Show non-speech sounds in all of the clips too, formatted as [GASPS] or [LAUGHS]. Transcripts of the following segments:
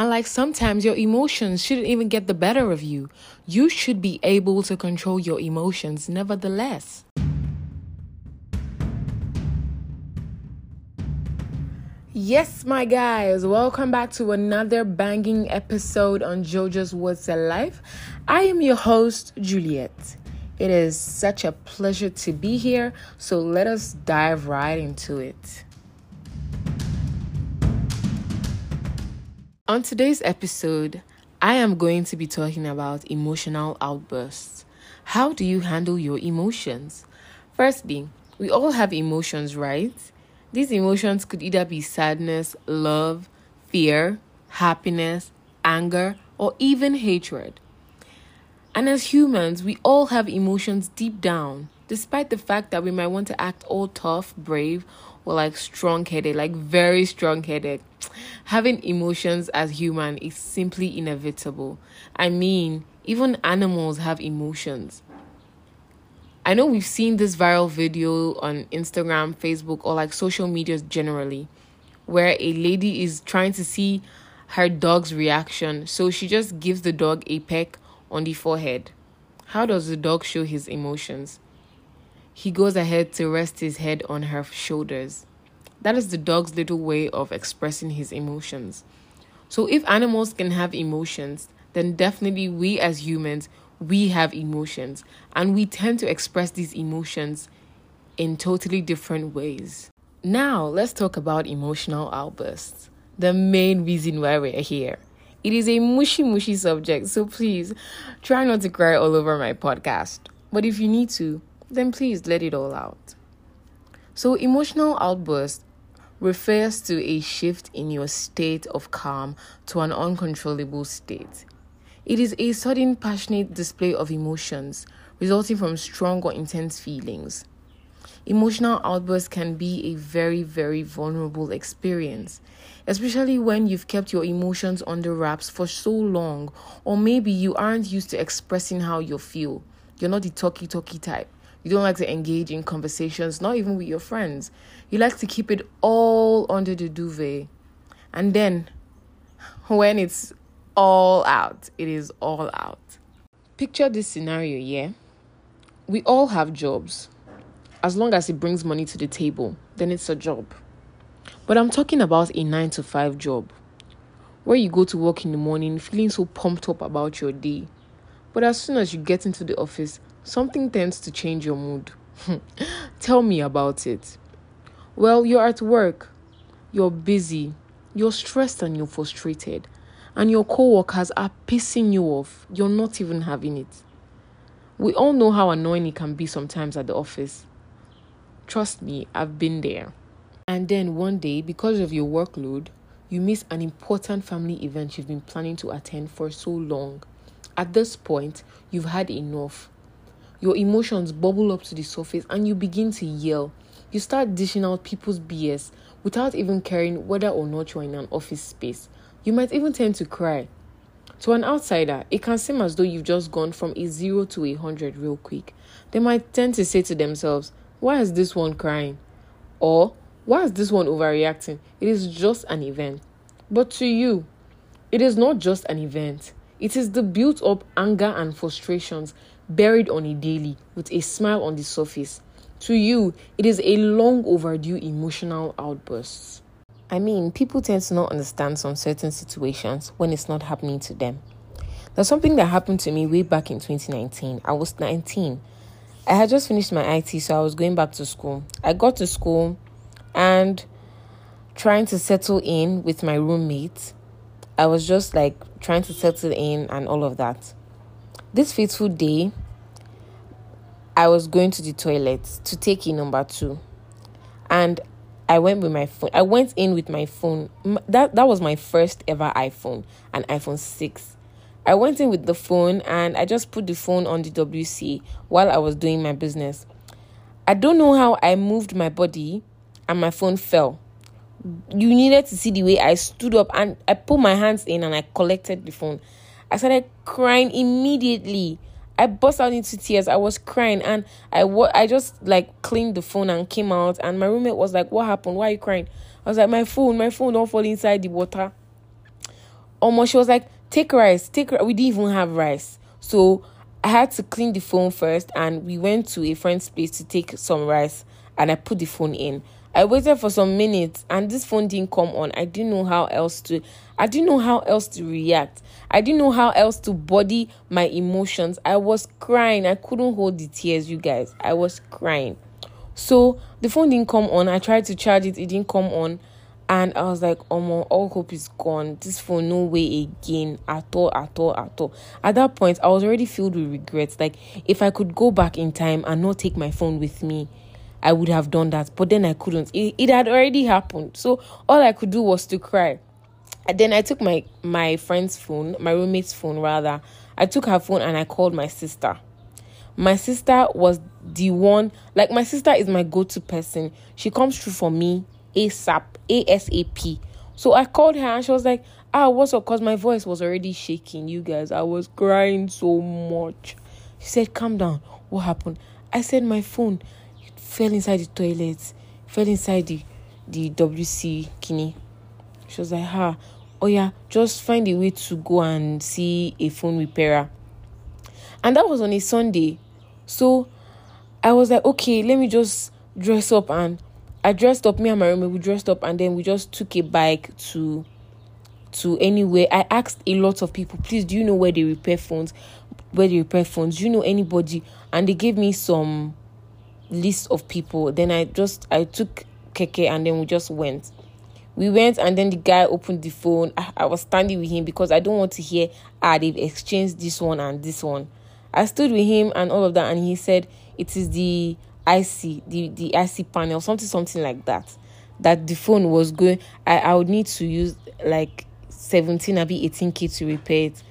And like sometimes your emotions shouldn't even get the better of you. You should be able to control your emotions nevertheless. Yes, my guys, welcome back to another banging episode on JoJo's What's a Life. I am your host, Juliet. It is such a pleasure to be here, so let us dive right into it. On today's episode, I am going to be talking about emotional outbursts. How do you handle your emotions? Firstly, we all have emotions, right? These emotions could either be sadness, love, fear, happiness, anger, or even hatred. And as humans, we all have emotions deep down, despite the fact that we might want to act all tough, brave, or like strong headed, like very strong headed. Having emotions as human is simply inevitable. I mean, even animals have emotions. I know we've seen this viral video on Instagram, Facebook, or like social media generally, where a lady is trying to see her dog's reaction. So she just gives the dog a peck on the forehead. How does the dog show his emotions? He goes ahead to rest his head on her shoulders. That is the dog's little way of expressing his emotions. So if animals can have emotions, then definitely we as humans we have emotions and we tend to express these emotions in totally different ways. Now, let's talk about emotional outbursts. The main reason why we're here. It is a mushy mushy subject, so please try not to cry all over my podcast. But if you need to, then please let it all out. So, emotional outburst refers to a shift in your state of calm to an uncontrollable state. It is a sudden passionate display of emotions resulting from strong or intense feelings. Emotional outbursts can be a very, very vulnerable experience, especially when you've kept your emotions under wraps for so long, or maybe you aren't used to expressing how you feel. You're not the talky talky type. You don't like to engage in conversations, not even with your friends. You like to keep it all under the duvet. And then, [LAUGHS] when it's all out. It is all out. Picture this scenario, yeah? We all have jobs. As long as it brings money to the table, then it's a job. But I'm talking about a 9 to 5 job where you go to work in the morning feeling so pumped up about your day. But as soon as you get into the office, something tends to change your mood. [LAUGHS] Tell me about it. Well, you're at work, you're busy, you're stressed and you're frustrated and your co-workers are pissing you off, you're not even having it. We all know how annoying it can be sometimes at the office. Trust me, I've been there. And then one day, because of your workload, you miss an important family event you've been planning to attend for so long. At this point, you've had enough. Your emotions bubble up to the surface and you begin to yell. You start dishing out people's BS without even caring whether or not you're in an office space. You might even tend to cry. To an outsider, it can seem as though you've just gone from a zero to a hundred real quick. They might tend to say to themselves, Why is this one crying? Or, Why is this one overreacting? It is just an event. But to you, it is not just an event. It is the built up anger and frustrations buried on a daily with a smile on the surface. To you, it is a long overdue emotional outburst. I mean, people tend to not understand some certain situations when it's not happening to them. There's something that happened to me way back in 2019. I was 19. I had just finished my IT, so I was going back to school. I got to school and trying to settle in with my roommate. I was just like trying to settle in and all of that. This fateful day, I was going to the toilet to take in number two. And I went with my phone. I went in with my phone. That that was my first ever iPhone, an iPhone 6. I went in with the phone and I just put the phone on the WC while I was doing my business. I don't know how I moved my body and my phone fell. You needed to see the way I stood up and I put my hands in and I collected the phone. I started crying immediately. I burst out into tears. I was crying and I I just like cleaned the phone and came out and my roommate was like, "What happened? Why are you crying?" I was like, "My phone, my phone don't fall inside the water." almost she was like, take rice, take we didn't even have rice. So I had to clean the phone first and we went to a friend's place to take some rice and I put the phone in. I waited for some minutes and this phone didn't come on. I didn't know how else to I didn't know how else to react. I didn't know how else to body my emotions. I was crying. I couldn't hold the tears, you guys. I was crying. So the phone didn't come on. I tried to charge it, it didn't come on. And I was like, oh my, all hope is gone. This phone, no way again. At all, at all, at all. At that point, I was already filled with regrets. Like, if I could go back in time and not take my phone with me, I would have done that. But then I couldn't. It, it had already happened. So all I could do was to cry. And then I took my my friend's phone, my roommate's phone rather. I took her phone and I called my sister. My sister was the one, like my sister is my go-to person. She comes through for me ASAP, ASAP. So I called her and she was like, ah, what's up? Because my voice was already shaking, you guys. I was crying so much. She said, calm down. What happened? I said, my phone fell inside the toilet, fell inside the, the WC kidney. She was like, ha, oh yeah, just find a way to go and see a phone repairer. And that was on a Sunday. So I was like, okay, let me just dress up and I dressed up, me and my roommate, we dressed up and then we just took a bike to to anywhere. I asked a lot of people, please, do you know where they repair phones? Where they repair phones? Do you know anybody? And they gave me some list of people. Then I just I took Keke and then we just went. We went and then the guy opened the phone. I, I was standing with him because I don't want to hear ah they've exchanged this one and this one. I stood with him and all of that and he said it is the IC, the, the IC panel, something, something like that. That the phone was going, I, I would need to use like 17 or 18k to repair it.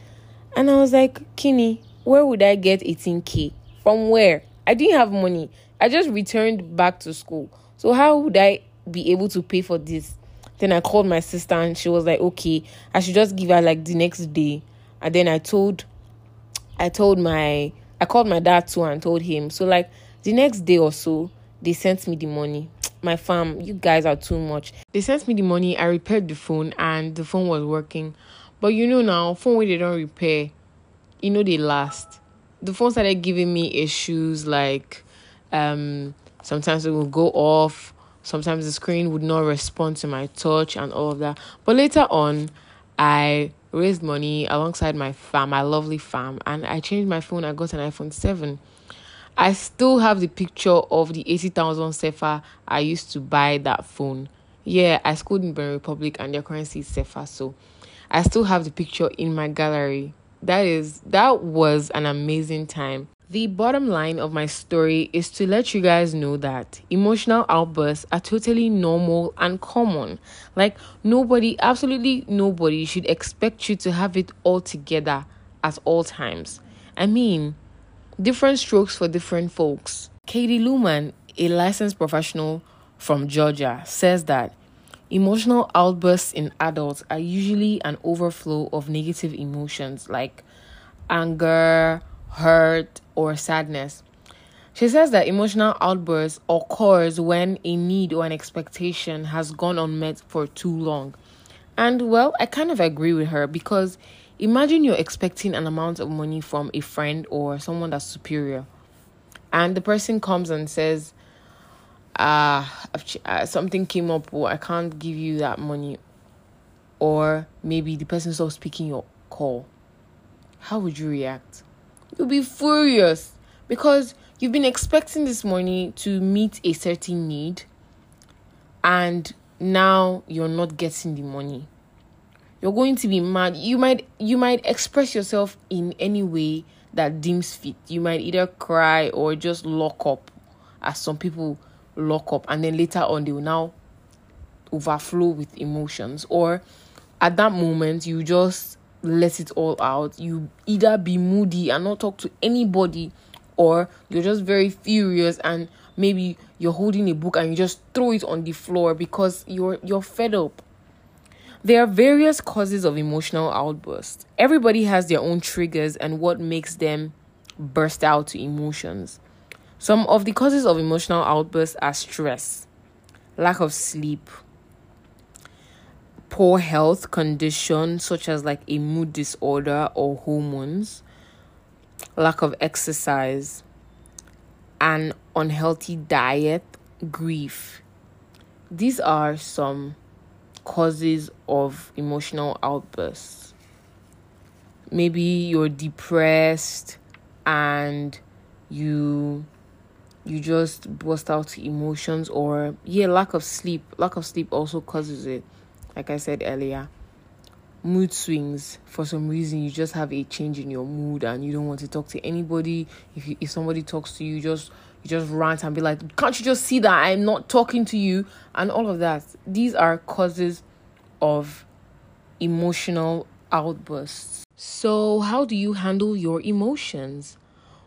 And I was like, Kinney, where would I get 18k? From where? I didn't have money. I just returned back to school. So how would I be able to pay for this? Then I called my sister and she was like, okay, I should just give her like the next day. And then I told I told my I called my dad too and told him. So like the next day or so, they sent me the money. [TSK] My fam, you guys are too much. They sent me the money. I repaired the phone and the phone was working. But you know now, phone where they don't repair, you know they last. The phone started giving me issues like um sometimes it will go off, sometimes the screen would not respond to my touch and all of that. But later on, I raised money alongside my fam, my lovely fam, and I changed my phone. I got an iPhone 7. I still have the picture of the 80,000 CFA I used to buy that phone. Yeah, I schooled in Benin Republic and their currency is CFA, so I still have the picture in my gallery. That is that was an amazing time. The bottom line of my story is to let you guys know that emotional outbursts are totally normal and common. Like, nobody, absolutely nobody, should expect you to have it all together at all times. I mean, different strokes for different folks. Katie Luman, a licensed professional from Georgia, says that emotional outbursts in adults are usually an overflow of negative emotions like anger, hurt, or sadness. She says that emotional outbursts occurs when a need or an expectation has gone unmet for too long. And well, I kind of agree with her because Imagine you're expecting an amount of money from a friend or someone that's superior, and the person comes and says, Ah, uh, something came up, or I can't give you that money. Or maybe the person stops picking your call. How would you react? You'll be furious because you've been expecting this money to meet a certain need, and now you're not getting the money. You're going to be mad. You might you might express yourself in any way that deems fit. You might either cry or just lock up as some people lock up and then later on they will now overflow with emotions. Or at that moment you just let it all out you either be moody and not talk to anybody or you're just very furious and maybe you're holding a book and you just throw it on the floor because you're you're fed up there are various causes of emotional outbursts. Everybody has their own triggers and what makes them burst out to emotions. Some of the causes of emotional outbursts are stress, lack of sleep, poor health condition such as like a mood disorder or hormones, lack of exercise, an unhealthy diet, grief. These are some causes of emotional outbursts. Maybe you're depressed and you you just burst out emotions or yeah lack of sleep lack of sleep also causes it like i said earlier mood swings for some reason you just have a change in your mood and you don't want to talk to anybody. If you, if somebody talks to you just you just rant and be like can't you just see that i'm not talking to you? And all of that. These are causes of emotional outbursts. So how do you handle your emotions?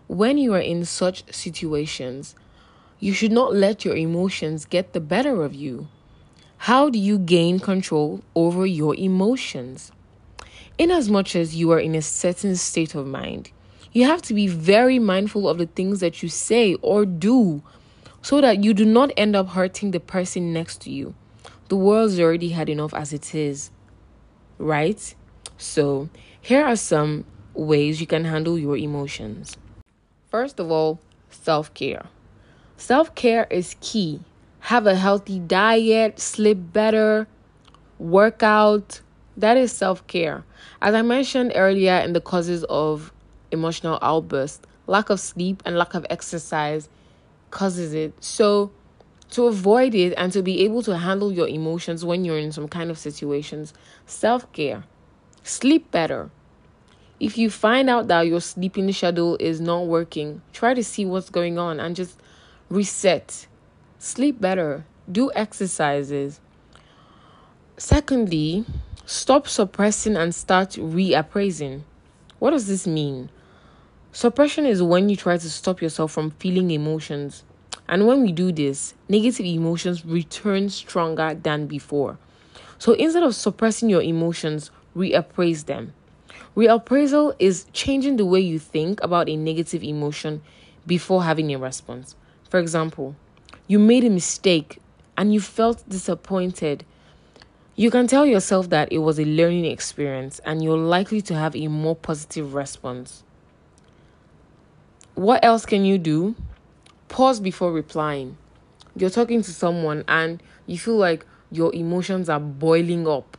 When you are in such situations you should not let your emotions get the better of you how do you gain control over your emotions? Inasmuch as you are in a certain state of mind, you have to be very mindful of the things that you say or do so that you do not end up hurting the person next to you. The world's already had enough as it is, right? So, here are some ways you can handle your emotions. First of all, self care. Self care is key have a healthy diet, sleep better, work out. That is self care. As I mentioned earlier in the causes of emotional outburst, lack of sleep and lack of exercise causes it. So, to avoid it and to be able to handle your emotions when you're in some kind of situations, self care, sleep better. If you find out that your sleeping schedule is not working, try to see what's going on and just reset sleep better, do exercises. Secondly, stop suppressing and start reappraising. What does this mean? Suppression is when you try to stop yourself from feeling emotions. And when we do this, negative emotions return stronger than before. So instead of suppressing your emotions, reappraise them. Reappraisal is changing the way you think about a negative emotion before having a response. For example, you made a mistake and you felt disappointed, you can tell yourself that it was a learning experience and you're likely to have a more positive response. What else can you do? Pause before replying. You're talking to someone and you feel like your emotions are boiling up.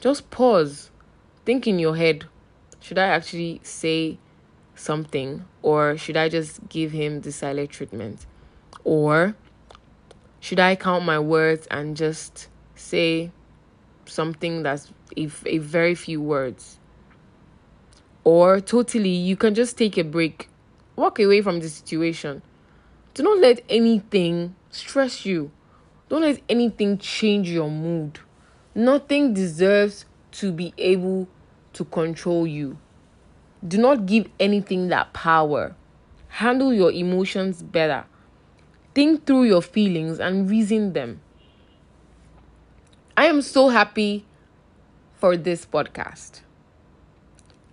Just pause. Think in your head should I actually say something or should I just give him the silent treatment? Or should I count my words and just say something that's a, a very few words? Or totally, you can just take a break, walk away from the situation. Do not let anything stress you. Don't let anything change your mood. Nothing deserves to be able to control you. Do not give anything that power. Handle your emotions better. Think through your feelings and reason them. I am so happy for this podcast.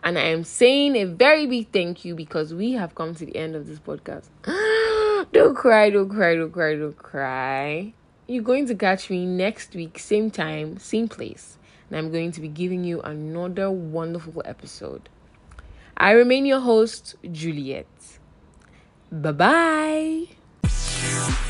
And I am saying a very big thank you because we have come to the end of this podcast. [GASPS] don't cry, don't cry, don't cry, don't cry. You're going to catch me next week, same time, same place. And I'm going to be giving you another wonderful episode. I remain your host, Juliet. Bye bye. Yeah.